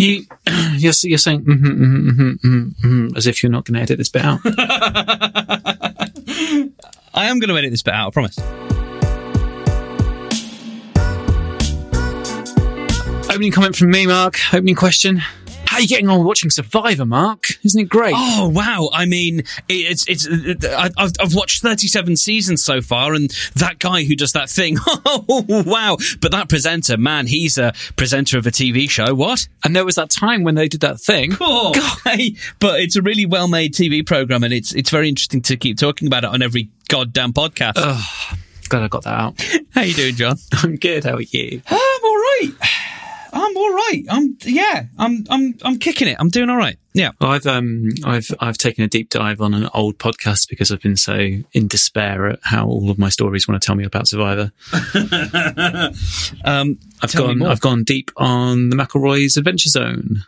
You, you're, you're saying mm-hmm, mm-hmm, mm-hmm, mm-hmm, as if you're not going to edit this bit out. I am going to edit this bit out. I promise. Opening comment from me, Mark. Opening question. Are you getting on watching Survivor, Mark? Isn't it great? Oh wow! I mean, it's it's. I've I've watched thirty-seven seasons so far, and that guy who does that thing. Oh wow! But that presenter, man, he's a presenter of a TV show. What? And there was that time when they did that thing. Oh, hey, but it's a really well-made TV program, and it's it's very interesting to keep talking about it on every goddamn podcast. Glad I got that out. How you doing, John? I'm good. How are you? Ah, I'm all right. I'm all right. I'm yeah. I'm I'm I'm kicking it. I'm doing all right. Yeah. Well, I've um I've I've taken a deep dive on an old podcast because I've been so in despair at how all of my stories want to tell me about Survivor. Um, I've gone. I've gone deep on the McElroy's Adventure Zone.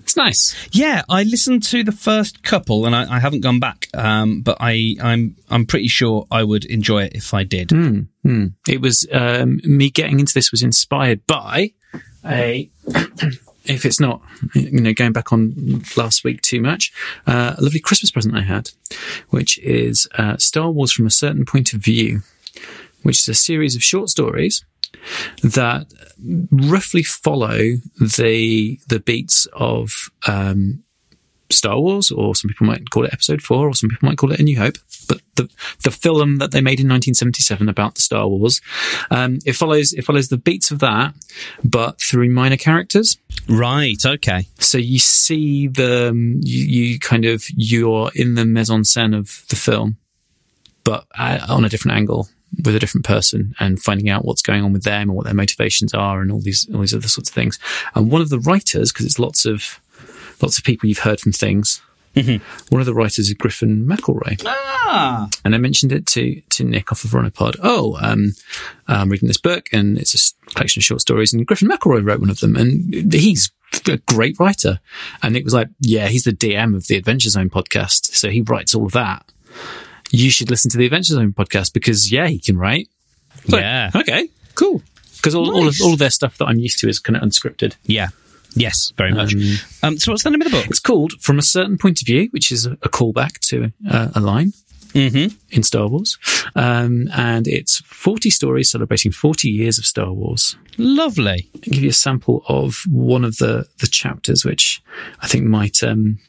It's nice. Yeah, I listened to the first couple, and I, I haven't gone back. Um, but I, I'm, I'm pretty sure I would enjoy it if I did. Hmm. It was um, me getting into this was inspired by a. If it's not, you know, going back on last week too much, uh, a lovely Christmas present I had, which is uh, Star Wars from a certain point of view, which is a series of short stories that roughly follow the the beats of um, Star Wars, or some people might call it Episode Four, or some people might call it A New Hope. But the the film that they made in 1977 about the Star Wars, um, it follows it follows the beats of that, but through minor characters. Right. Okay. So you see the um, you, you kind of you're in the mise en scène of the film, but uh, on a different angle with a different person and finding out what's going on with them and what their motivations are and all these all these other sorts of things. And one of the writers, because it's lots of lots of people you've heard from things. One of the writers is Griffin McElroy, Ah. and I mentioned it to to Nick off of Runapod. Oh, um, I'm reading this book, and it's a collection of short stories, and Griffin McElroy wrote one of them, and he's a great writer. And it was like, yeah, he's the DM of the Adventure Zone podcast, so he writes all of that. You should listen to the Adventure Zone podcast because yeah, he can write. Like, Yeah. Okay. Cool. Because all, all, of, all of their stuff that I'm used to is kind of unscripted. Yeah. Yes. Very much. Um, so what's the name of the book? It's called From a Certain Point of View, which is a, a callback to uh, a line Mm-hmm. in Star Wars. Um, and it's 40 stories celebrating 40 years of Star Wars. Lovely. I'll give you a sample of one of the, the chapters, which I think might, um,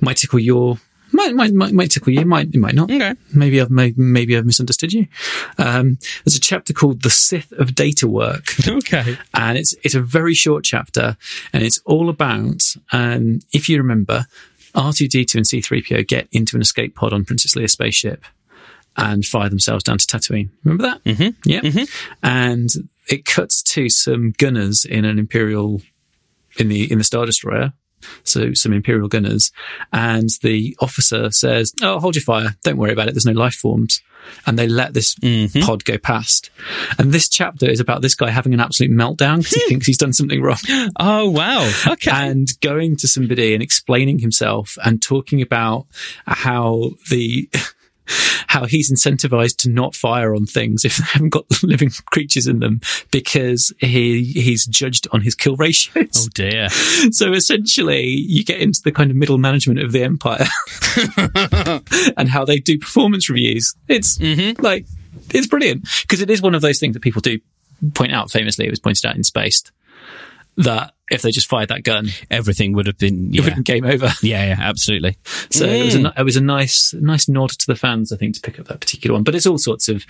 might tickle your, might, might, might, might tickle you, might, it might not. Okay. Maybe I've, maybe, maybe I've misunderstood you. Um, there's a chapter called The Sith of Data Work Okay. and it's it's a very short chapter, and it's all about um, if you remember, R two D two and C three PO get into an escape pod on Princess Leia's spaceship and fire themselves down to Tatooine. Remember that? Mm-hmm. Yeah, and it cuts to some gunners in an Imperial in the in the Star Destroyer. So some Imperial gunners, and the officer says, "Oh, hold your fire! Don't worry about it. There's no life forms." And they let this mm-hmm. pod go past. And this chapter is about this guy having an absolute meltdown because he thinks he's done something wrong Oh wow. Okay. and going to somebody and explaining himself and talking about how the how he's incentivized to not fire on things if they haven't got living creatures in them because he he's judged on his kill ratios. oh dear. So essentially, you get into the kind of middle management of the empire and how they do performance reviews. It's mm-hmm. like it's brilliant because it is one of those things that people do point out. Famously, it was pointed out in Spaced that if they just fired that gun, Everything would have been. it would have been game over. Yeah. Yeah. Absolutely. So it was a it was a nice nice nod to the fans, I think, to pick up that particular one. But it's all sorts of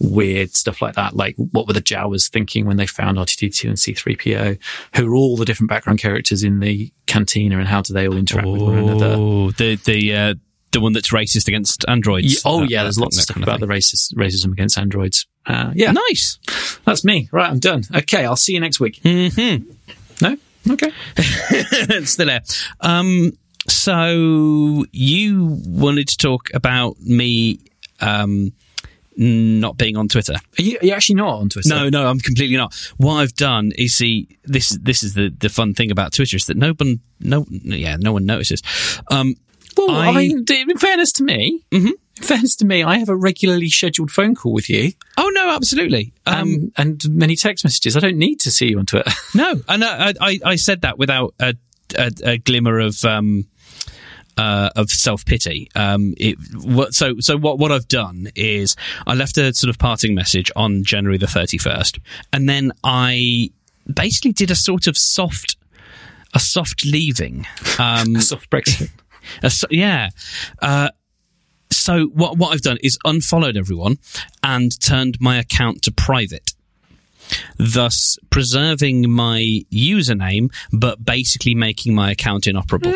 weird stuff like that. Like what were the Jawas thinking when they found R2D2 and C3PO? Who are all the different background characters in the cantina, and how do they all interact with one another? Oh, the the uh, the one that's racist against androids. Yeah, oh That- yeah, that- there's lots of stuff kind about the racist, racism against androids. Uh, yeah, Nice. that's me. Right, I'm done. Okay, I'll see you next week. Mm-hmm. No, okay. Still there. Um, so you wanted to talk about me um, not being on Twitter. Are you, are you actually not on Twitter? No, no, I'm completely not. What I've done is see this. This is the the fun thing about Twitter is that no one, no, yeah, no one notices. Um, Well, I, I- mean, in fairness to me, in fairness to me, I have a regularly scheduled phone call with you. oh no, absolutely. Um, um, and many text messages. I don't need to see you on Twitter. no, and I, I, I said that without a a, a glimmer of um, uh, of self pity. Um, it what, so so what what I've done is I left a sort of parting message on January the thirty first, and then I basically did a sort of soft a soft leaving. Um, Soft Brexit. a yeah. Uh, so what what I've done is unfollowed everyone and turned my account to private, thus preserving my username, but basically making my account inoperable.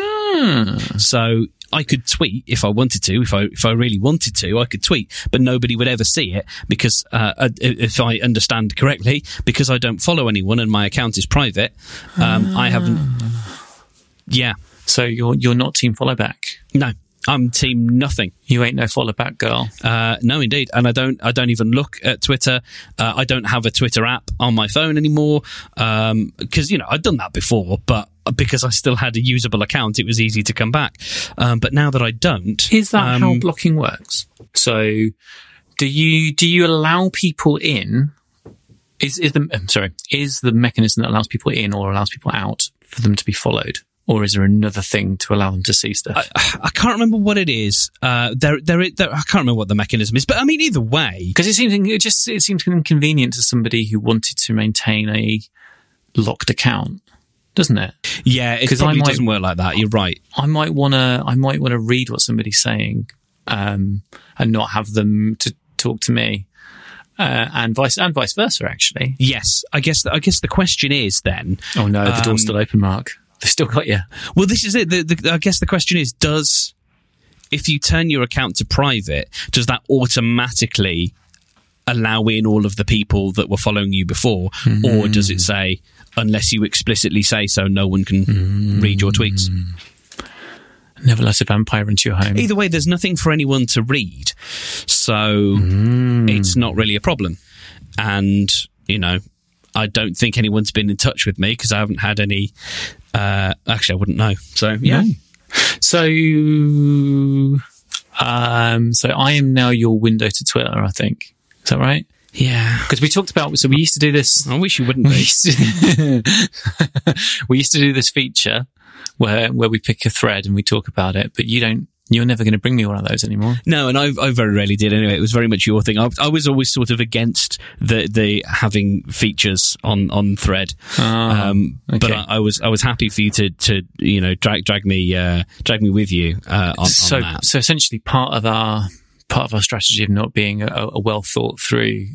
So I could tweet if I wanted to, if I if I really wanted to, I could tweet, but nobody would ever see it because, uh, uh, if I understand correctly, because I don't follow anyone and my account is private, um, I haven't. Yeah, So you're you're not team follow back. no, I'm team nothing. You ain't no follow back girl. Uh, no, indeed, and I don't. I don't even look at Twitter. Uh, I don't have a Twitter app on my phone anymore because you know I'd done that before, but because I still had a usable account, it was easy to come back. Um, but now that I don't, Is that um, how blocking works? So do you do you allow people in? Is is the I'm sorry is the mechanism that allows people in or allows people out for them to be followed, or is there another thing to allow them to see stuff? I can't remember what it is. Uh, there, there, there, I can't remember what the mechanism is, but I mean, either way, Because it seems it just it seems inconvenient to somebody who wanted to maintain a locked account, doesn't it? yeah, it 'Cause I probably might- doesn't work like that. You're right. I might want to I might want to read what somebody's saying um, and not have them to talk to me, uh, and vice and vice versa. Actually, Yes, I guess. I guess the question is then. oh no, the Um, door's still open, Mark. They've still got you. Well, this is it. The, the, I guess the question is: Does if you turn your account to private, does that automatically allow in all of the people that were following you before, mm-hmm. or does it say unless you explicitly say so, no one can mm-hmm. read your tweets? Never let a vampire into your home. Either way, there's nothing for anyone to read, so mm. it's not really a problem. And you know, I don't think anyone's been in touch with me because I haven't had any. Uh, actually, I wouldn't know. So yeah. No. So, um, so I am now your window to Twitter. I think is that right? Yeah. Because we talked about. So we used to do this. I wish you wouldn't We used to, we used to do this feature where where we pick a thread and we talk about it, but you don't. You're never going to bring me one of those anymore. No, and I, I very rarely did anyway. It was very much your thing. I, I was always sort of against the the having features on on thread, um, but. I, I was I was happy for you to to you know drag drag me uh, drag me with you uh, on, so on that. so essentially part of our part of our strategy of not being a, a well thought through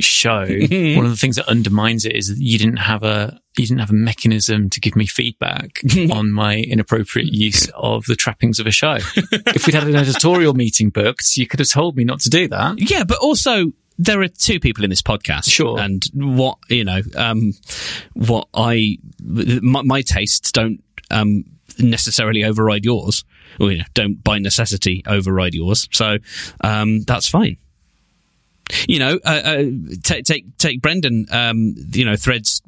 show one of the things that undermines it is that you didn't have a you didn't have a mechanism to give me feedback on my inappropriate use of the trappings of a show if we'd had an editorial meeting booked you could have told me not to do that Yeah, but also there are two people in this podcast. Sure. And what, you know, um, what I, my, my tastes don't, um, necessarily override yours. Or, you know, don't by necessity override yours. So, um, that's fine. You know, uh, uh, take, take, take Brendan, um, you know, threads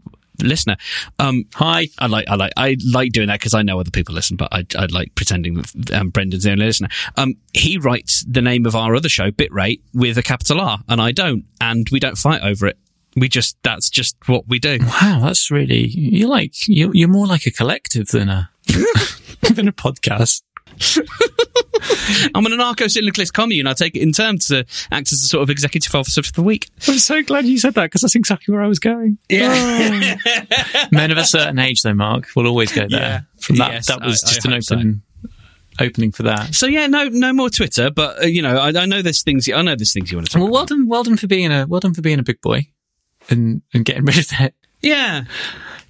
listener. Um, hi I like, I like, I like doing that because I know other people listen, but I, I like pretending that um, Brendan's the only listener. Um, he writes the name of our other show, Bitrate, with a capital R, and I don't, and we don't fight over it. We just, that's just what we do. wow that's really you're like you're, you're more like a collective than a than a podcast I'm an anarcho-syndicalist commune. I take it in turn to act as a sort of executive officer for the week. I'm so glad you said that because that's exactly where I was going. Yeah. Men of a certain age, though, Mark, will always go there. Yeah. From that, Yes, that was I- just I an hope so. open opening for that. So yeah, no, no more Twitter, but uh, you know, I, I know there's things, I know there's things you want to talk Well, well done, well done for being a well done for being a big boy and and getting rid of that Yeah.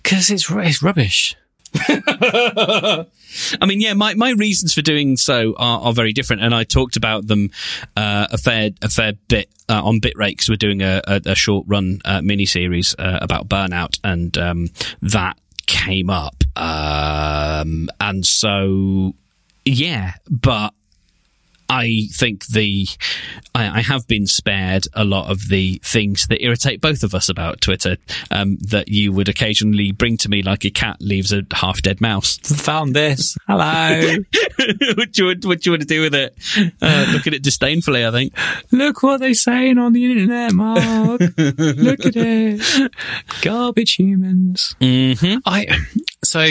because it's it's rubbish. I mean, yeah, my, my reasons for doing so are, are very different, and I talked about them uh, a fair a fair bit uh, on Bitrate because we're doing a, a, a short run uh, mini series uh, about burnout, and um, that came up, um, and so yeah, but I think the I, I have been spared a lot of the things that irritate both of us about Twitter um, that you would occasionally bring to me, like a cat leaves a half dead mouse. Found this. Hello. what do you what do you want to do with it? Uh, look at it disdainfully. I think. Look what they're saying on the internet, Mark. Look at it. Garbage humans. Mm-hmm. I so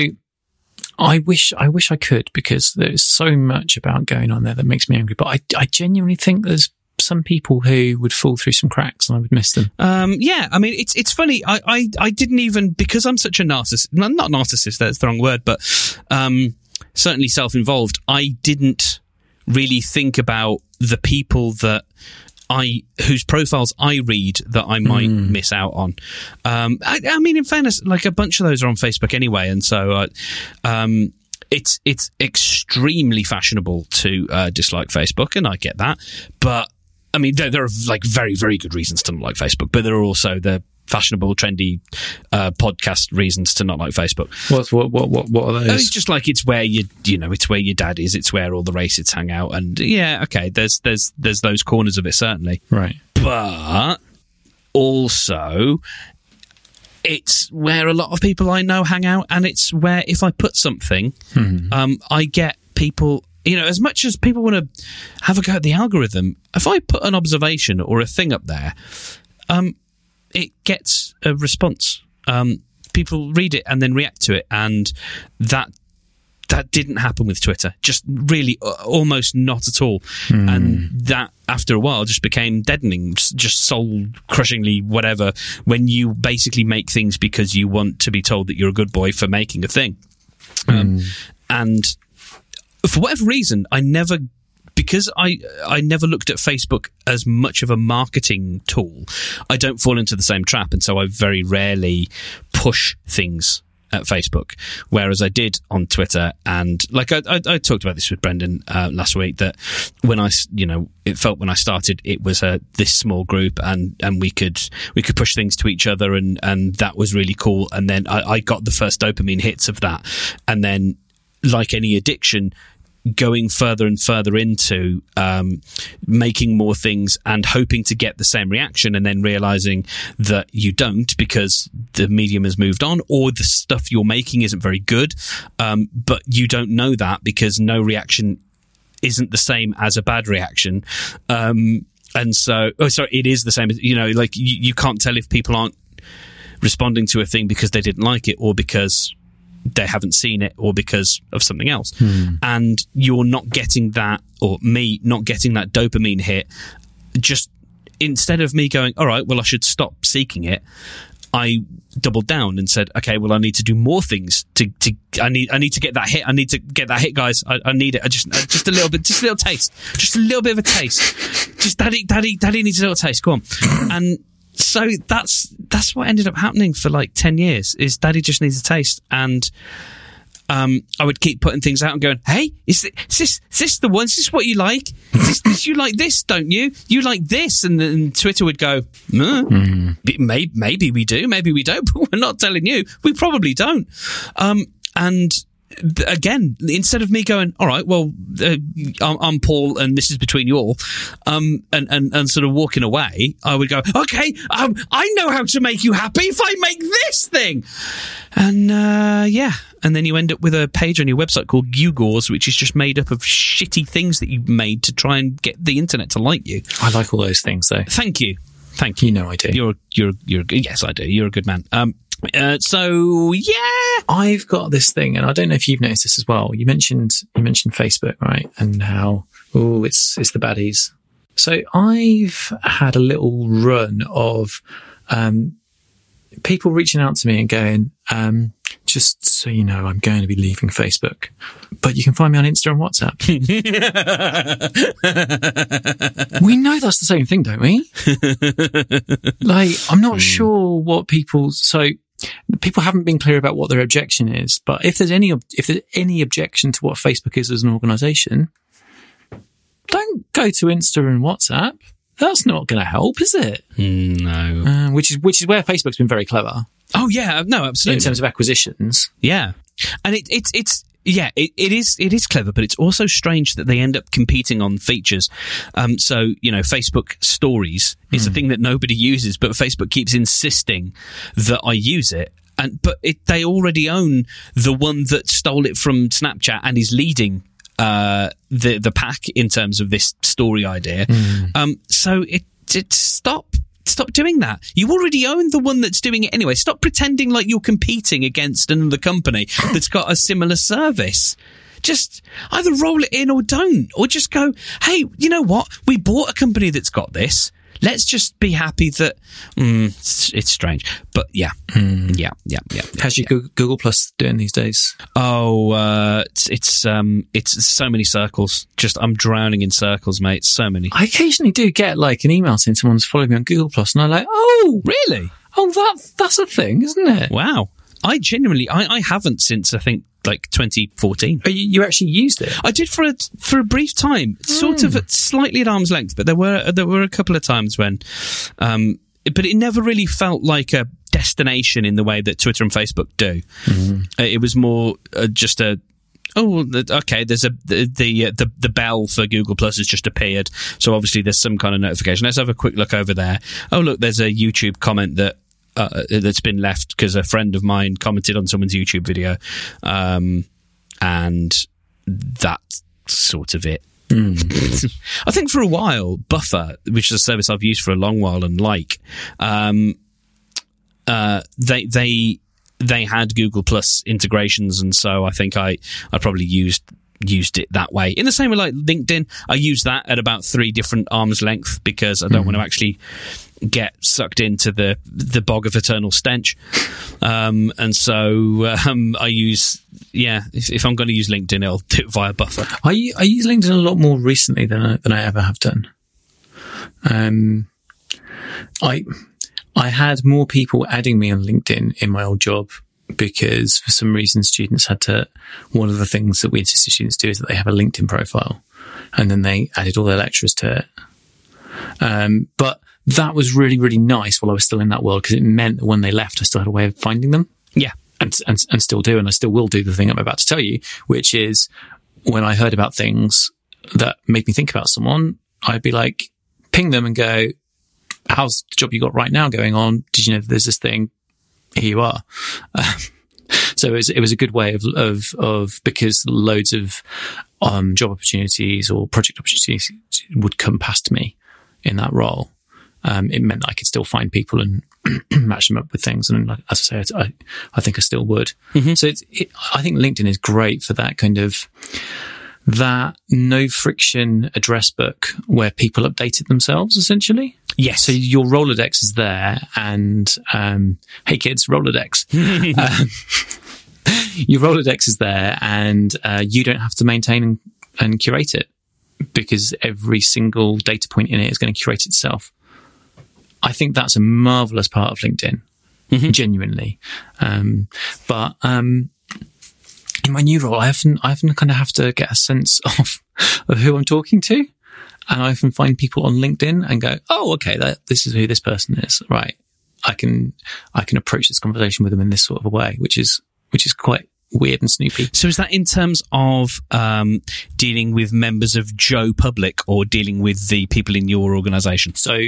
I wish I wish I could because there's so much about going on there that makes me angry. But I, I genuinely think there's some people who would fall through some cracks and I would miss them. Um, yeah, I mean, it's it's funny. I, I, I didn't even because I'm such a narcissist. Not narcissist. That's the wrong word, but um, certainly self-involved. I didn't really think about the people that I whose profiles I read that I might Hmm. miss out on. Um, I, I mean, in fairness, like a bunch of those are on Facebook anyway, and so uh, um, it's it's extremely fashionable to uh, dislike Facebook, and I get that. But I mean, there, there are like very very good reasons to not like Facebook, but there are also the fashionable, trendy uh, podcast reasons to not like Facebook. What's what what what what are Oh, those? It's just like it's where you you know it's where your dad is. It's where all the racists hang out, and yeah, okay. There's there's there's those corners of it certainly, right. but also it's where a lot of people I know hang out, and it's where if I put something, um, I get people. You know, as much as people want to have a go at the algorithm, if I put an observation or a thing up there, um, it gets a response. Um, people read it and then react to it, and that that didn't happen with Twitter. Just really, uh, almost not at all. And that, after a while, just became deadening, just soul crushingly, whatever. When you basically make things because you want to be told that you're a good boy for making a thing, um, and for whatever reason, I never. Because I I never looked at Facebook as much of a marketing tool, I don't fall into the same trap, and so I very rarely push things at Facebook, whereas I did on Twitter. And like I, I, I talked about this with Brendan uh, last week, that when I, you know, it felt when I started, it was a this small group, and and we could we could push things to each other, and and that was really cool. And then I, I got the first dopamine hits of that, and then like any addiction. Going further and further into um, making more things and hoping to get the same reaction, and then realizing that you don't because the medium has moved on, or the stuff you're making isn't very good. Um, but you don't know that because no reaction isn't the same as a bad reaction. Um, and so, oh, sorry, it is the same. You know, like you, you can't tell if people aren't responding to a thing because they didn't like it or because they haven't seen it or because of something else. And you're not getting that, or me not getting that dopamine hit. Just instead of me going, all right, well, I should stop seeking it. I doubled down and said, okay, well, I need to do more things to, to, I need, I need to get that hit. I need to get that hit, guys. I, I need it. I just, uh, just a little bit, just a little taste, just a little bit of a taste. Just daddy, daddy, daddy needs a little taste. Go on. And so that's, that's what ended up happening for like 10 years is daddy just needs a taste. And, um, I would keep putting things out and going, "Hey, is this, is this, is this the one? Is this what you like? Is this, this you like this, don't you? You like this?" And then Twitter would go, "Hmm, maybe, maybe we do, maybe we don't, but we're not telling you. We probably don't." Um, and again, instead of me going, "All right, well, uh, I'm, I'm Paul, and this is between you all," um, and, and and sort of walking away, I would go, "Okay, um, I know how to make you happy if I make this thing." And uh, yeah, and then you end up with a page on your website called Gugors, which is just made up of shitty things that you made to try and get the internet to like you. I like all those things though. Thank you, thank you. You know I do. You're you're you're yes, I do. You're a good man. Um, uh, so yeah, I've got this thing, and I don't know if you've noticed this as well. You mentioned you mentioned Facebook, right? And how oh, it's it's the baddies. So I've had a little run of um, people reaching out to me and going, um, just so you know, I'm going to be leaving Facebook, but you can find me on Insta and WhatsApp. we know that's the same thing, don't we? like, I'm not sure what people, so people haven't been clear about what their objection is, but if there's any, if there's any objection to what Facebook is as an organization, don't go to Insta and WhatsApp. That's not going to help, is it? no. Uh, which is which is where Facebook's been very clever Oh yeah, no, absolutely. in terms of acquisitions. Yeah, and it, it's it's yeah, it, it is it is clever, but it's also strange that they end up competing on features. Um, so you know, Facebook Stories is a thing that nobody uses, but Facebook keeps insisting that I use it. And but it, they already own the one that stole it from Snapchat and is leading uh, the the pack in terms of this story idea. Um, so it, it stop stop doing that. You already own the one that's doing it anyway. Stop pretending like you're competing against another company that's got a similar service. Just either roll it in or don't, or just go, hey, you know what? We bought a company that's got this. Let's just be happy that mm, it's, it's strange, but yeah, yeah, yeah, yeah. yeah, How's your Google, Google Plus doing these days? Oh, uh, it's it's um, it's so many circles. Just I'm drowning in circles, mate. So many. I occasionally do get like an email saying someone's following me on Google Plus, and I'm like, oh, Really? oh, that that's a thing, isn't it? Wow. I genuinely, I, I haven't since I think like 2014. Oh, you, you actually used it. I did for a for a brief time, sort of at slightly at arm's length, but there were there were a couple of times when, um, but it never really felt like a destination in the way that Twitter and Facebook do. Uh, it was more uh, just a. Oh, okay. There's a the the, uh, the the bell for Google Plus has just appeared, so obviously there's some kind of notification. Let's have a quick look over there. Oh, look, there's a YouTube comment that uh, that's been left because a friend of mine commented on someone's YouTube video, um, and that's sort of it. I think for a while, Buffer, which is a service I've used for a long while and like, um, uh, they they they had Google Plus integrations, and so I think I I probably used used it that way. In the same way, like LinkedIn, I use that at about three different arms length because I don't want to actually get sucked into the the bog of eternal stench. Um, and so um, I use yeah. If, if I'm going to use LinkedIn, I'll do it via Buffer. I use LinkedIn a lot more recently than I, than I ever have done. Um, I I had more people adding me on LinkedIn in my old job because for some reason students had to. One of the things that we insisted students do is that they have a LinkedIn profile, and then they added all their lecturers to it. Um, but that was really really nice while I was still in that world because it meant that when they left, I still had a way of finding them Yeah. and, and and still do, and I still will do the thing I'm about to tell you, which is when I heard about things that made me think about someone, I'd be like, ping them and go, "How's the job you got right now going on? Did you know there's this thing? Here you are." Um, so it was, it was a good way of of of because loads of um, job opportunities or project opportunities would come past me in that role. Um, it meant that I could still find people and match them up with things. And like, as I say, I, I think I still would. So it's, it, I think LinkedIn is great for that kind of, that no friction address book where people updated themselves essentially. Yes. So your Rolodex is there and, um, hey kids, Rolodex. um, your Rolodex is there and, uh, you don't have to maintain and, and curate it because every single data point in it is going to curate itself. I think that's a marvelous part of LinkedIn, genuinely. Um, but um, in my new role, I often I often kind of have to get a sense of of who I'm talking to, and I often find people on LinkedIn and go, "Oh, okay, that this is who this person is." Right, I can I can approach this conversation with them in this sort of a way, which is which is quite weird and snoopy. So is that in terms of um, dealing with members of Joe Public or dealing with the people in your organisation? So,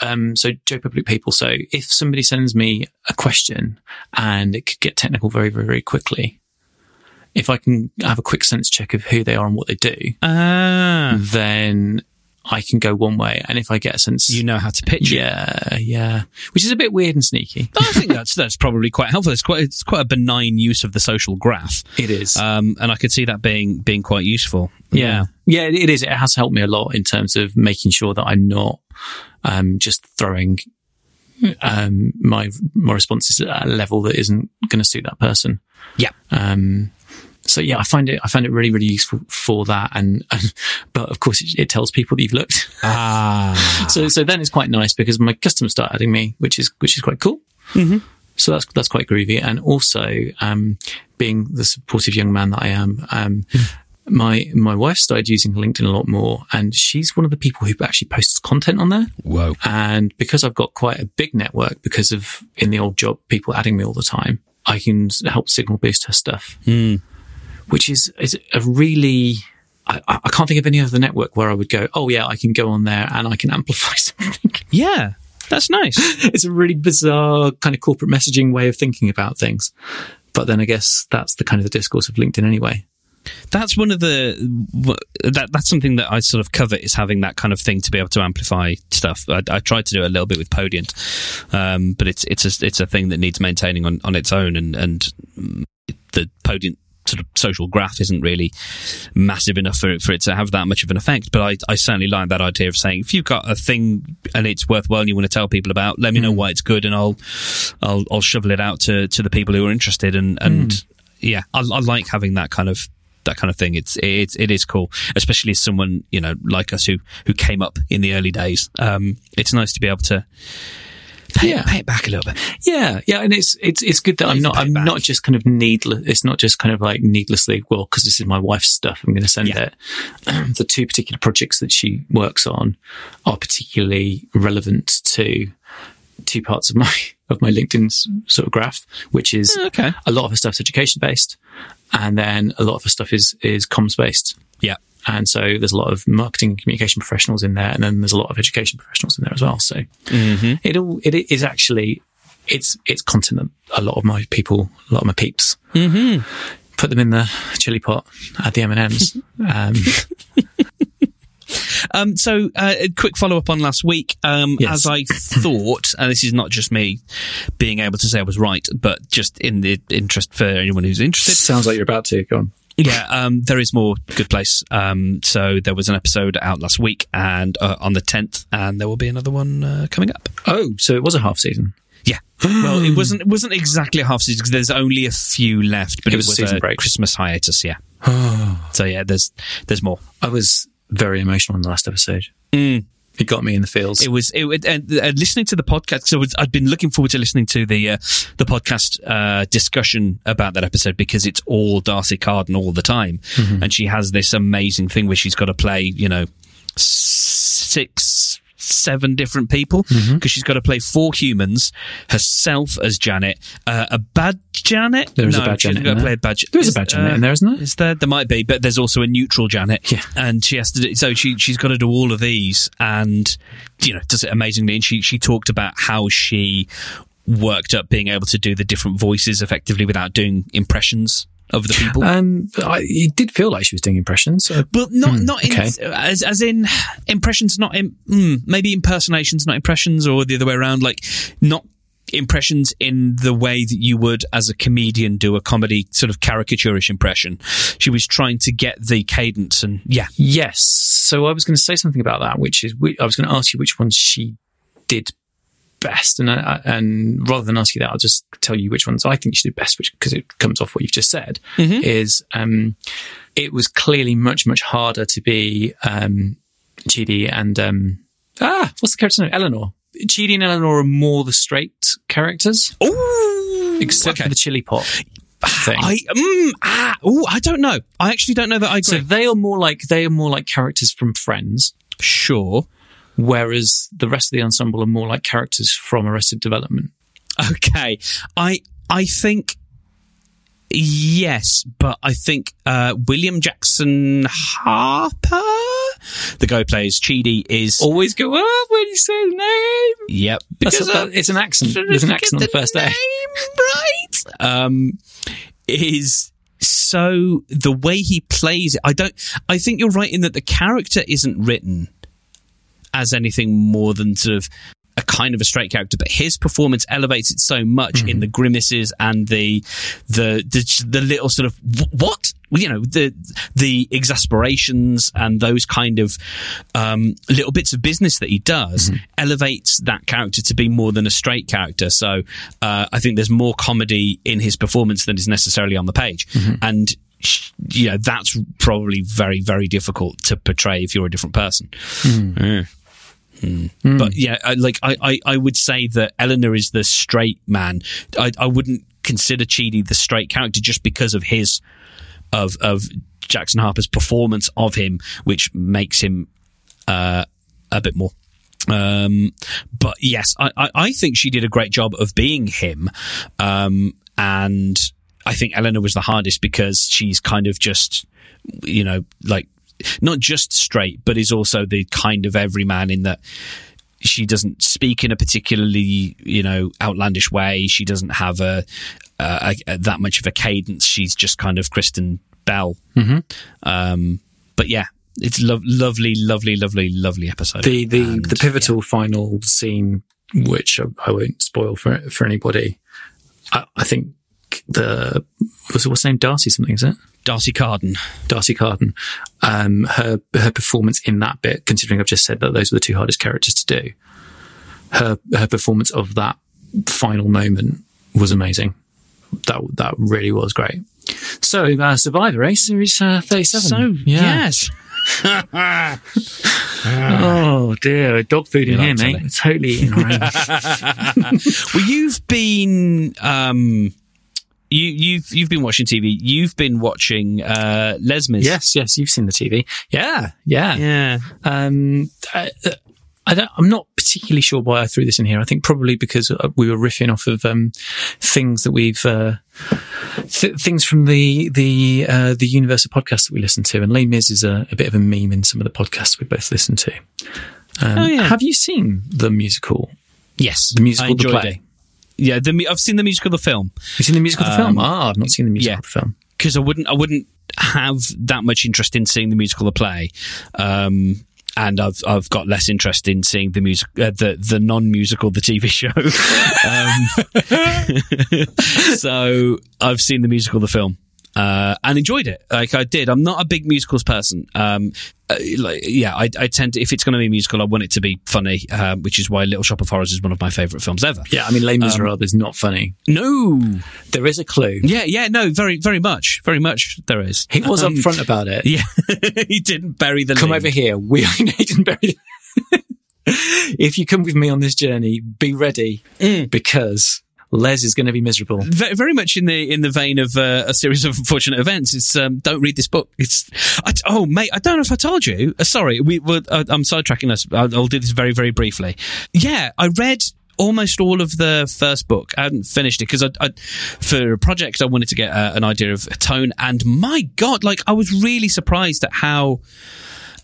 um, so Joe Public people. So if somebody sends me a question and it could get technical very, very, very quickly, if I can have a quick sense check of who they are and what they do, Ah, then I can go one way. And if I get a sense, you know how to pitch it. yeah, yeah, which is a bit weird and sneaky. I think that's that's probably quite helpful. It's quite it's quite a benign use of the social graph, It is. um, and I could see that being being quite useful. Yeah. Yeah, it it is. It has helped me a lot in terms of making sure that I'm not um, just throwing um, my my responses at a level that isn't going to suit that person. yeah. Um, so yeah, I find it I find it really really useful for that, and, and but of course it, it tells people that you've looked. Ah, so so then it's quite nice because my customers start adding me, which is which is quite cool. Mhm. So that's that's quite groovy, and also um, being the supportive young man that I am. Um, My my wife started using LinkedIn a lot more, and she's one of the people who actually posts content on there. whoa. And because I've got quite a big network, because of in the old job people adding me all the time, I can help signal boost her stuff, Hmm. Which is is a really. I, I can't think of any other network where I would go. Oh yeah, I can go on there and I can amplify something. Yeah, that's nice. it's a really bizarre kind of corporate messaging way of thinking about things. But then I guess that's the kind of the discourse of LinkedIn anyway. that's one of the that that's something that I sort of covet is having that kind of thing to be able to amplify stuff. I, I tried to do it a little bit with Podiant, um, but it's it's a, it's a thing that needs maintaining on, on its own, and and the Podiant sort of social graph isn't really massive enough for it, for it to have that much of an effect. But I, I certainly like that idea of saying if you've got a thing and it's worthwhile and you want to tell people about, let me know why it's good, and I'll I'll I'll shovel it out to to the people who are interested. And and yeah, I, I like having that kind of that kind of thing. It's it's it is cool, especially as someone you know like us who who came up in the early days. Um, it's nice to be able to. Pay, Yeah. pay it back a little bit. Yeah, yeah, and it's it's it's good that I'm not I'm not just kind of needless. It's not just kind of like needlessly well because this is my wife's stuff. I'm going to send Yeah. it. the two particular projects that she works on are particularly relevant to two parts of my of my LinkedIn's sort of graph, which is oh, Okay. a lot of her stuff's education based, and then a lot of her stuff is is comms based. Yeah. And so there's a lot of marketing and communication professionals in there, and then there's a lot of education professionals in there as well. So it all it is actually it's it's content that a lot of my people, a lot of my peeps, mm-hmm. put them in the chili pot, add the M and M's. Um, Um, so, uh, a quick follow up on last week. Um, Yes. As I thought, and this is not just me being able to say I was right, but just in the interest for anyone who's interested. sounds like you're about to go on. Yeah, um, there is more Good Place. Um, so there was an episode out last week and uh, on the 10th, and there will be another one uh, coming up. Oh, so it was a half season. Yeah. well, it wasn't. It wasn't exactly a half season because there's only a few left, but It it, was a was, season a break. Christmas hiatus. Yeah. so yeah, there's there's more. I was very emotional in the last episode. Mm. It got me in the feels. It was it, and, and listening to the podcast. So I'd been looking forward to listening to the uh, the podcast uh, discussion about that episode because it's all D'Arcy Carden all the time, and she has this amazing thing where she's got to play, you know, six. Seven different people because she's got to play four humans, herself as Janet, uh, a bad Janet. There is a no, bad she Janet got to there. play a bad. There is a bad Janet uh, in there, isn't there? Is there? There might be, but there's also a neutral Janet. Yeah. And she has to do, so she, she's got to do all of these and, you know, does it amazingly. And she, she talked about how she worked up being able to do the different voices effectively without doing impressions of the people. Um, I, it did feel like she was doing impressions. So but not, not in, okay. as, as in impressions, not in, mm, maybe impersonations, not impressions or the other way around, like not impressions in the way that you would as a comedian do a comedy sort of caricaturish impression. She was trying to get the cadence and yeah, Yes. So I was going to say something about that, which is I was going to ask you which ones she did best, and I, and rather than ask you that, I'll just tell you which ones I think she did best, which because it comes off what you've just said. Is um, it was clearly much much harder to be um, Chidi and um, ah, what's the character's name? Eleanor. Chidi and Eleanor are more the straight characters, Ooh, except okay. for the chili pot thing. I mm, ah, ooh, I don't know. I actually don't know that I so they are more like they are more like characters from Friends. sure. Whereas the rest of the ensemble are more like characters from Arrested Development. Okay. I I think yes, but I think uh, William Jackson Harper, the guy who plays Chidi, is Always go up when you say his name. yep because a- uh, it's an accent. There's an accent on the first day. name right. Um, is so the way he plays it. I don't. I think you're right in that the character isn't written as anything more than sort of a kind of a straight character, but his performance elevates it so much in the grimaces and the the the, the little sort of what you know the the exasperations and those kind of um, little bits of business that he does elevates that character to be more than a straight character. So uh, I think there's more comedy in his performance than is necessarily on the page, and you know that's probably very very difficult to portray if you're a different person. Yeah. But yeah, I- like I, I, I would say that Eleanor is the straight man. I, I wouldn't consider Chidi the straight character just because of his of of Jackson Harper's performance of him, which makes him uh, a bit more. Um, but yes, I, I, I think she did a great job of being him. Um, and I think Eleanor was the hardest because she's kind of just, you know, like not just straight, but is also the kind of everyman in that she doesn't speak in a particularly, you know, outlandish way. She doesn't have a, a, a that much of a cadence. She's just kind of Kristen Bell. Mm-hmm. Um, but yeah, it's lo- lovely, lovely, lovely, lovely episode. The the And, the pivotal final scene, which I, I won't spoil for for anybody. I, I think the was what's her name D'Arcy something is it D'Arcy Carden. D'Arcy Carden. Um, her her performance in that bit, considering I've just said that those were the two hardest characters to do. Her her performance of that final moment was amazing. That that really was great. So, uh, Survivor, eh? Series uh, thirty-seven. So yes, Oh dear, dog food in here, mate. Totally eating around. well, you've been um, you you've you've been watching TV. You've been watching uh, Les Mis. yes, yes, you've seen the TV. Yeah, yeah. yeah. Um, I, I don't, I'm not particularly sure why I threw this in here. I think probably because uh, we were riffing off of um, things that we've uh, th- things from the the uh, the Universal podcast that we listen to, and Les Mis is a, a bit of a meme in some of the podcasts we both listen to. Um, Oh, yeah. Have you seen the musical? Yes, The musical, I the play. it. Yeah, the, I've seen the musical, the film, Have you seen the musical, the film? Ah, I've not seen the musical, yeah. the film. because I wouldn't I wouldn't have that much interest in seeing the musical, the play. Um, and I've I've got less interest in seeing the music, uh, the the non musical, the TV show. um, so I've seen the musical, the film, uh, and enjoyed it. Like I did. I'm not a big musicals person. Um, uh, like yeah, I, I tend to if it's going to be a musical, I want it to be funny, um, which is why Little Shop of Horrors is one of my favourite films ever. Yeah, I mean, Les Miserables is not funny. No, There is a clue. yeah, yeah, no, very, very much, very much. There is. He was Um, upfront about it. Yeah, he didn't bury the come lead. over here. We he didn't bury the- if you come with me on this journey, be ready Mm. because Les is going to be miserable. Ve- very much in the in the vein of uh, a series of unfortunate events. It's um, don't read this book. It's I, oh mate, I don't know if I told you. Uh, sorry, we were, uh, I'm sidetracking us. I'll, I'll do this very very briefly. Yeah, I read almost all of the first book. I hadn't finished it because I, I, for a project I wanted to get uh, an idea of tone. And my God, like I was really surprised at how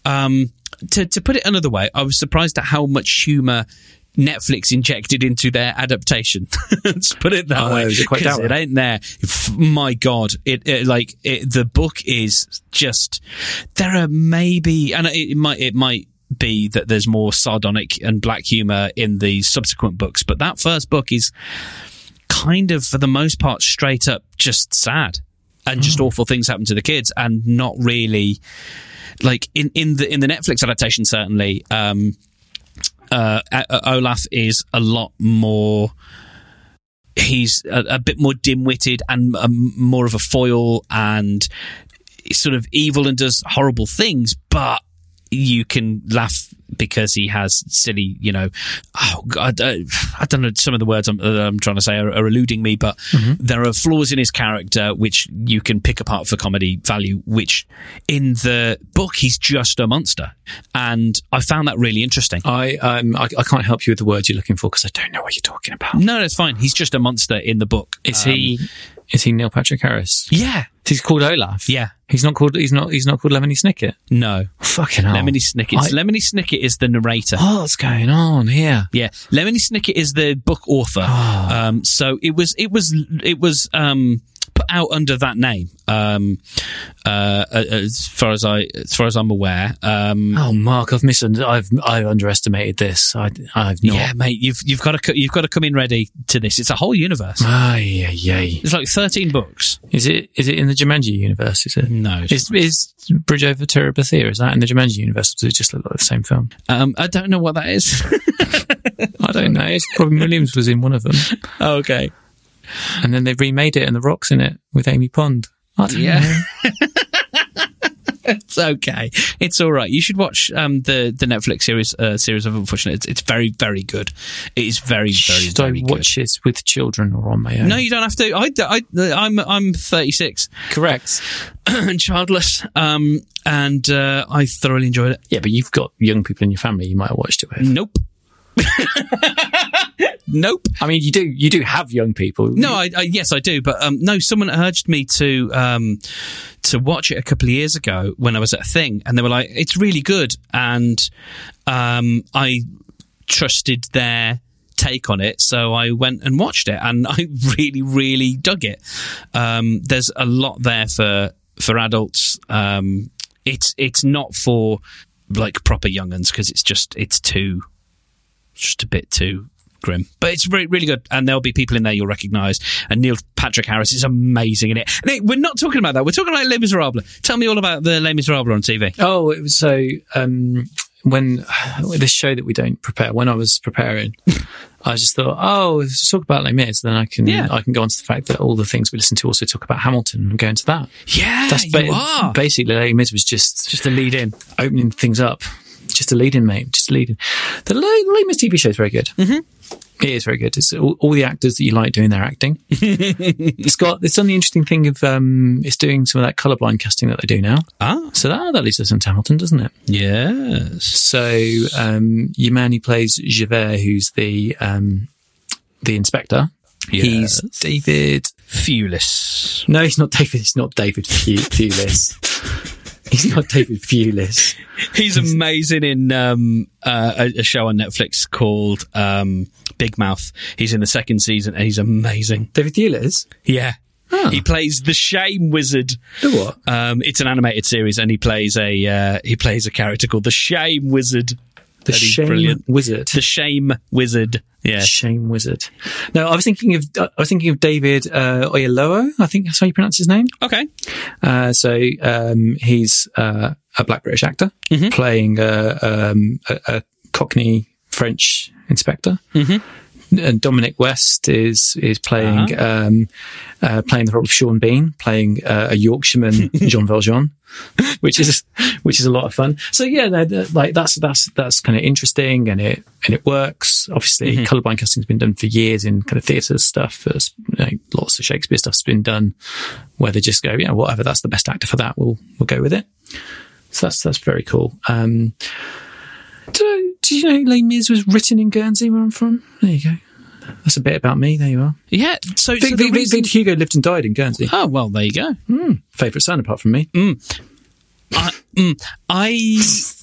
um, to to put it another way, I was surprised at how much humor Netflix injected into their adaptation. Let's put it that Oh, way. it quite it ain't there. F- My God, it, it like it, the book is just there are maybe, and it, it might it might be that there's more sardonic and black humor in the subsequent books, but that first book is kind of for the most part straight up just sad and just awful things happen to the kids and not really like in, in the in the Netflix adaptation certainly um uh, Olaf is a lot more he's a, a bit more dim-witted and um, more of a foil and sort of evil and does horrible things but you can laugh because he has silly, you know, oh God, uh, I don't know. Some of the words I'm, uh, I'm trying to say are, are eluding me, but there are flaws in his character which you can pick apart for comedy value. Which in the book he's just a monster, and I found that really interesting. I, um, I I can't help you with the words you're looking for because I don't know what you're talking about. No, that's fine. He's just a monster in the book. Is Um, he is he Neil Patrick Harris? Yeah. He's called Olaf. Yeah. He's not called. He's not. He's not called Lemony Snicket. No. Fucking hell. Lemony Snicket. I- Lemony Snicket is the narrator. Oh, what's going on here? Yeah, Lemony Snicket is the book author. Um, so it was it was it was um, out under that name. Um, uh, as far as I as far as I'm aware. Um, Oh, Mark, I've mis- I've I've underestimated this. I I've not. yeah, mate, you've you've got to you've got to come in ready to this. It's a whole universe. Ay, ay, ay. It's like 13 books. Is it is it in the Jumanji universe? Is it? No, it's Is is Bridge over Terabithia? Is that in the Jumanji universe? Or does it just look like the same film? Um, I don't know what that is. I don't know. It's probably Williams was in one of them, oh, okay. And then they remade it, and The Rock's in it with Amy Pond. I Yeah. It's okay. It's all right. You should watch um, the the Netflix series uh, series of Unfortunate. It's, it's very very good. It is very very Should I very good. watch this with children or on my own? No, you don't have to. I, I, I'm I'm 36 correct. and childless, um, and uh, I thoroughly enjoyed it. Yeah, but you've got young people in your family you might have watched it with. Nope. nope. I mean, you do you do have young people. No, I, I yes, I do, but um, no. Someone urged me to um, to watch it a couple of years ago when I was at a thing, and they were like, "It's really good," and um, I trusted their take on it, so I went and watched it, and I really, really dug it. Um, there's a lot there for for adults. Um, it's it's not for like proper younguns because it's just it's too just a bit too grim. But it's really really good, and there'll be people in there you'll recognise. And Neil Patrick Harris is amazing in it. We're not talking about that. We're talking about Les Miserables. Tell me all about the Les Miserables on TV. Oh, it was so um, when this show that we don't prepare. When I was preparing, I just thought, oh, let's talk about Les Mis, then I can Yeah. I can go on to the fact that all the things we listen to also talk about Hamilton and go into that. Yeah, That's you are. basically Les Mis was just just a lead in. opening things up. Just a lead in, mate. Just a lead in. The Les Mis TV show is very good. Mm-hmm. It is very good. It's all, all the actors that you like doing their acting. it's got, it's done the interesting thing of, um, it's doing some of that colourblind casting that they do now. Ah, So that, that leads us into Hamilton, doesn't it? yes. So, um, your man who plays Javert, who's the, um, the inspector, he's David. Thewlis. No, he's not David. He's not David Thewlis. he's not David Thewlis. He's amazing in um, uh, a, a show on Netflix called um, Big Mouth. He's in the second season and he's amazing. David Thewlis? Yeah. Oh. He plays the Shame Wizard. The what? Um, it's an animated series, and he plays a uh, he plays a character called the Shame Wizard. The That Shame brilliant. Wizard. The Shame Wizard. Yeah. Shame Wizard. No, I was thinking of I was thinking of David uh, Oyelowo. I think that's how you pronounce his name. Okay. Uh, so um, he's uh, a black British actor playing a, um, a, a Cockney French inspector. And Dominic West is is playing um, uh, playing the role of Sean Bean, playing uh, a Yorkshireman Jean Valjean, which is which is a lot of fun. So yeah, they're- they're- like that's that's that's kind of interesting, and it and it works. Obviously, colourblind casting's been done for years in kind of theatre stuff. There's know, lots of Shakespeare stuff's been done where they just go, yeah, whatever, that's the best actor for that. We'll we'll go with it. So that's that's very cool. Um, do, do you know Les Mis was written in Guernsey, where I'm from? There you go. That's a bit about me. There you are. Yeah. So, so Vic, the Vic, Vic, reason- Victor Hugo lived and died in Guernsey. oh well, there you go. Favourite son, apart from me. I, mm, I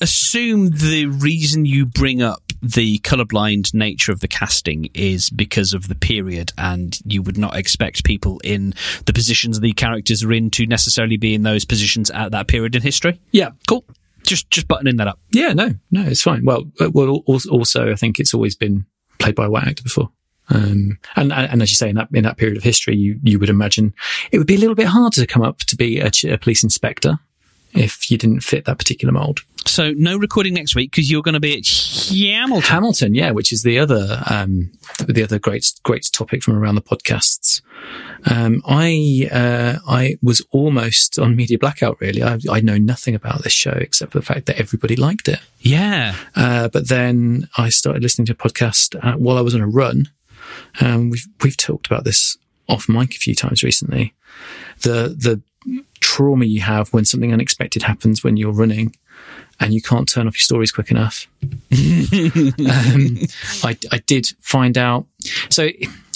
assume the reason you bring up the colorblind nature of the casting is because of the period, and you would not expect people in the positions the characters are in to necessarily be in those positions at that period in history. Yeah, Cool. Just just buttoning that up. yeah, no, no, it's fine. Well, uh, well, also, I think it's always been played by a white actor before. Um, and, and as you say, in that in that period of history, you you would imagine it would be a little bit hard to come up to be a, a police inspector if you didn't fit that particular mold. So no recording next week because you're going to be at Hamilton. Hamilton, yeah, which is the other um, the other great great topic from around the podcasts. Um, I uh, I was almost on media blackout. Really, I, I know nothing about this show except for the fact that everybody liked it. Yeah. Uh, but then I started listening to a podcast uh, while I was on a run. Um, we've we've talked about this off mic a few times recently. The the trauma you have when something unexpected happens when you're running and you can't turn off your stories quick enough. um, I, I did find out. So,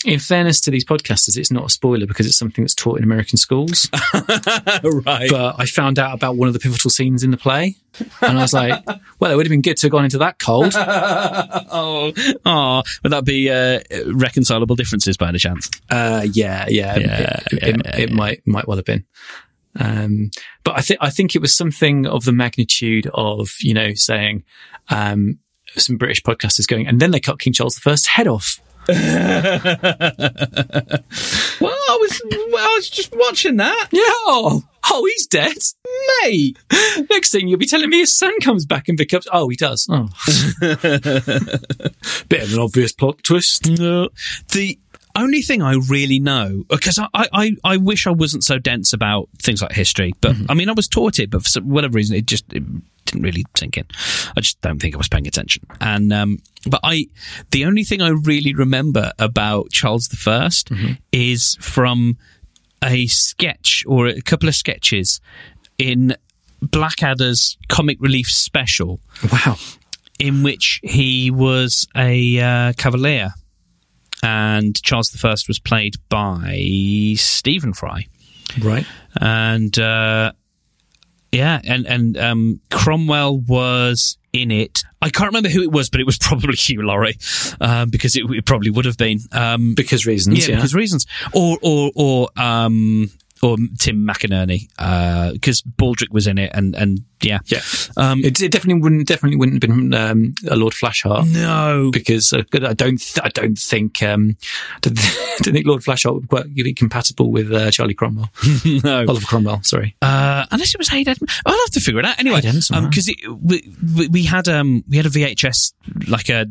in fairness to these podcasters, it's not a spoiler because it's something that's taught in American schools. right. But I found out about one of the pivotal scenes in the play, and I was like, "Well, it would have been good to have gone into that cold." oh, oh, would that be uh, reconcilable differences by any chance? Uh, yeah, yeah, Yeah, it, it, yeah, it might might well have been. Um, but I think I think it was something of the magnitude of you know saying um, some British podcasters going, and then they cut King Charles the I's head off. Well, I was, well, I was just watching that, Yeah, oh, oh, he's dead, mate. Next thing you'll be telling me his son comes back and becomes. Oh, he does. Oh, bit of an obvious plot twist. No. The only thing I really know, uh, because I, I, I wish I wasn't so dense about things like history, but mm-hmm. I mean, I was taught it, but for some, whatever reason, it just it didn't really sink in. I just don't think I was paying attention. And, um, but I, the only thing I really remember about Charles the 1st is from a sketch or a couple of sketches in Blackadder's comic relief special Wow. in which he was a uh, cavalier, and Charles the First was played by Stephen Fry, Right. and uh, yeah, and and um, Cromwell was in it. I can't remember who it was, but it was probably Hugh Laurie um, because it, it probably would have been. Um, Because reasons. yeah, Yeah. because reasons, or or or um, or Tim McInnerny, because Baldrick was in it, and and yeah, Yeah. um, It, it definitely wouldn't definitely wouldn't have been um, a Lord Flashheart. no, Because uh, I don't, th- I don't think, um, I don't, don't think Lord Flashheart would quite be compatible with uh, Charlie Cromwell, no. Oliver Cromwell. Sorry. Uh, unless it was Hayden, Edmund. I'll have to figure it out anyway. Because we, we we had um we had a VHS like a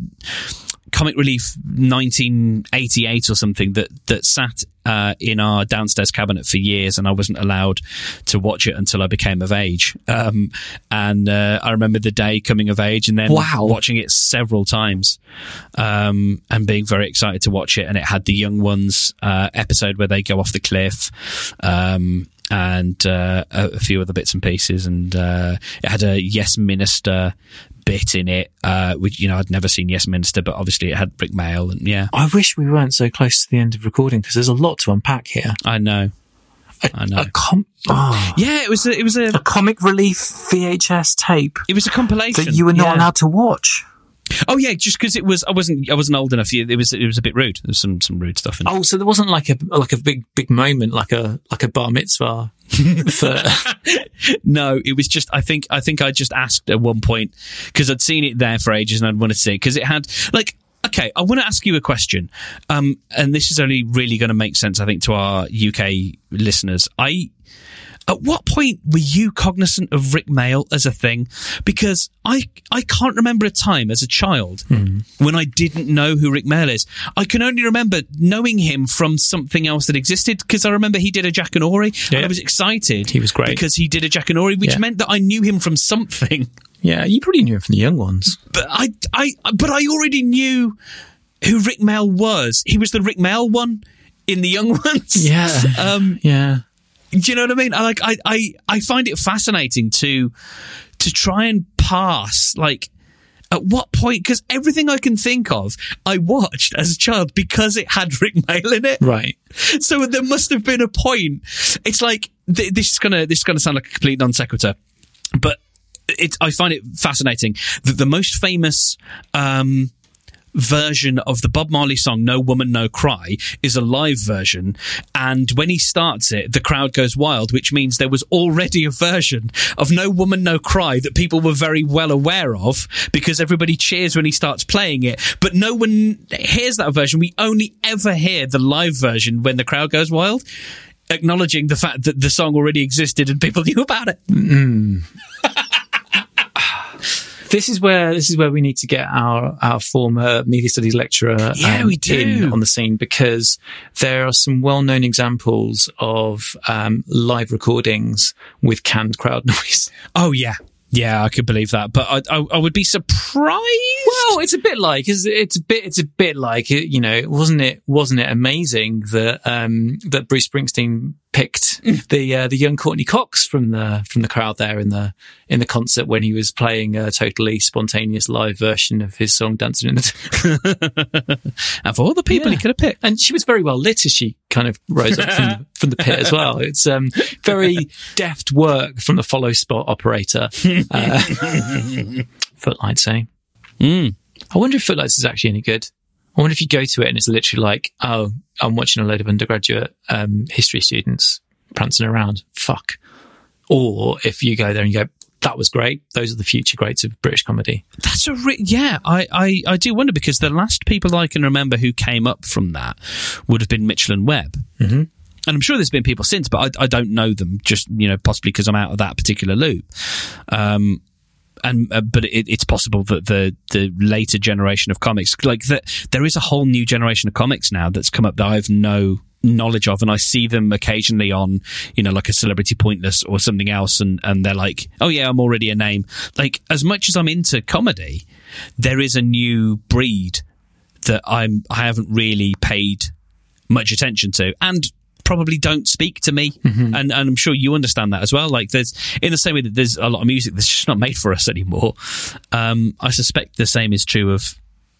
comic relief 1988 or something that that sat uh, in our downstairs cabinet for years, and I wasn't allowed to watch it until I became of age. Um, and uh, I remember the day coming of age, and then Wow. watching it several times, um, and being very excited to watch it. And it had the young ones uh, episode where they go off the cliff. Um, and uh, a, few other bits and pieces, and uh, it had a Yes Minister bit in it, uh, which you know I'd never seen Yes Minister, but obviously it had Rik Mayall, and yeah, I wish we weren't so close to the end of recording because there's a lot to unpack here. I know, A, I know. Com- oh, yeah, it was a, it was a a comic relief VHS tape it was a compilation that you were not yeah. allowed to watch. Oh yeah, just because it was I wasn't I wasn't old enough. It was it was a bit rude. There was some some rude stuff in it. Oh, so there wasn't like a like a big big moment, like a like a bar mitzvah for No, it was just I think I think I just asked at one point because I'd seen it there for ages and I'd wanted to see it because it had like okay I want to ask you a question um and this is only really going to make sense I think to our UK listeners I at what point were you cognizant of Rik Mayall as a thing? Because I I can't remember a time as a child when I didn't know who Rik Mayall is. I can only remember knowing him from something else that existed because I remember he did a Jackanory. and I was excited. He was great. because he did a Jackanory, which Yeah. meant that I knew him from something. yeah, you probably knew him from the young ones. But I I but I already knew who Rik Mayall was. He was the Rik Mayall one in the Young Ones. Yeah, Um, yeah. Do you know what I mean? I like I, I I find it fascinating to to try and pass like at what point because everything I can think of I watched as a child because it had Rik Mayall in it. Right. So there must have been a point. It's like th- this is gonna this is gonna sound like a complete non sequitur, but it I find it fascinating that the most famous um, version of the Bob Marley song "No Woman No Cry" is a live version, and when he starts it, the crowd goes wild, which means there was already a version of "No Woman No Cry" that people were very well aware of because everybody cheers when he starts playing it, but no one hears that version. We only ever hear the live version when the crowd goes wild. Acknowledging the fact that the song already existed and people knew about it. This is where this is where we need to get our our former media studies lecturer um, we do. in on the scene because there are some well known examples of um, live recordings with canned crowd noise. Oh yeah, yeah, I could believe that, but I, I, I would be surprised. Well, it's a bit like it's, it's a bit it's a bit like you know wasn't it wasn't it amazing that um, that Bruce Springsteen picked the uh, the young Courteney Cox from the from the crowd there in the in the concert when he was playing a totally spontaneous live version of his song Dancing in the of all the people he Yeah. he could have picked. and she was very well lit as she kind of rose up from the, from the pit as well. It's um, very deft work from the follow spot operator. Uh, Footlights, eh? Mm. I wonder if Footlights is actually any good. I wonder if you go to it and it's literally like, oh, I'm watching a load of undergraduate um, history students prancing around. Fuck. Or if you go there and you go, that was great. Those are the future greats of British comedy. That's a re- yeah. I, I I do wonder because the last people I can remember who came up from that would have been Mitchell and Webb. Mm-hmm. And I'm sure there's been people since, but I, I don't know them. Just you know, possibly because I'm out of that particular loop. Um, and uh, but it, it's possible that the the later generation of comics, like that, there is a whole new generation of comics now that's come up that I have no knowledge of, and I see them occasionally on, you know, like a Celebrity Pointless or something else, and and they're like, oh yeah, I'm already a name. Like as much as I'm into comedy, there is a new breed that I'm I haven't really paid much attention to, and probably don't speak to me. And, and I'm sure you understand that as well. Like there's in the same way that there's a lot of music that's just not made for us anymore um, I suspect the same is true of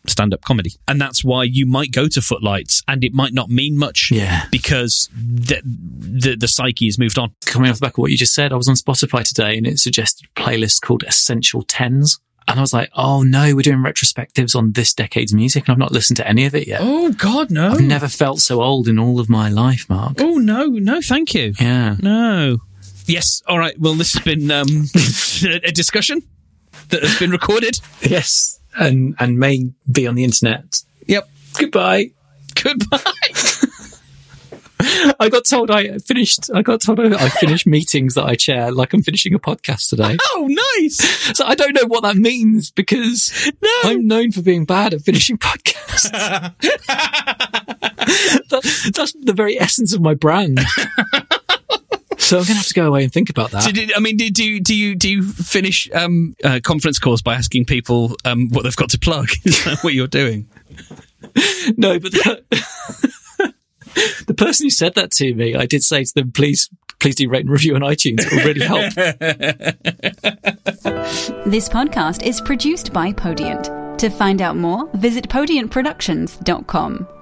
stand-up comedy. And that's why you might go to footlights and it might not mean much Yeah. because the, the the psyche has moved on. Coming off the back of what you just said, I was on Spotify today and it suggested a playlist called Essential Tens. And I was like, oh no, we're doing retrospectives on this decade's music and I've not listened to any of it yet. Oh God, no! I've never felt so old in all of my life, Mark. Oh no, no, thank you. Yeah. No. Yes. All right. Well, this has been um, a discussion that has been recorded. Yes. And, and may be on the internet. Yep. Goodbye. Goodbye. I got told I finished. I got told I finished meetings that I chair, like I'm finishing a podcast today. oh, nice. So I don't know what that means because No. I'm known for being bad at finishing podcasts. That- that's the very essence of my brand. so I'm going to have to go away and think about that. Did I mean, do, do you do you do you finish um, uh, conference calls by asking people um, what they've got to plug? Is that what you're doing? no, but the person who said that to me, I did say to them, please, please do rate and review on iTunes. It will really help. This podcast is produced by Podient. To find out more, visit podientproductions.com.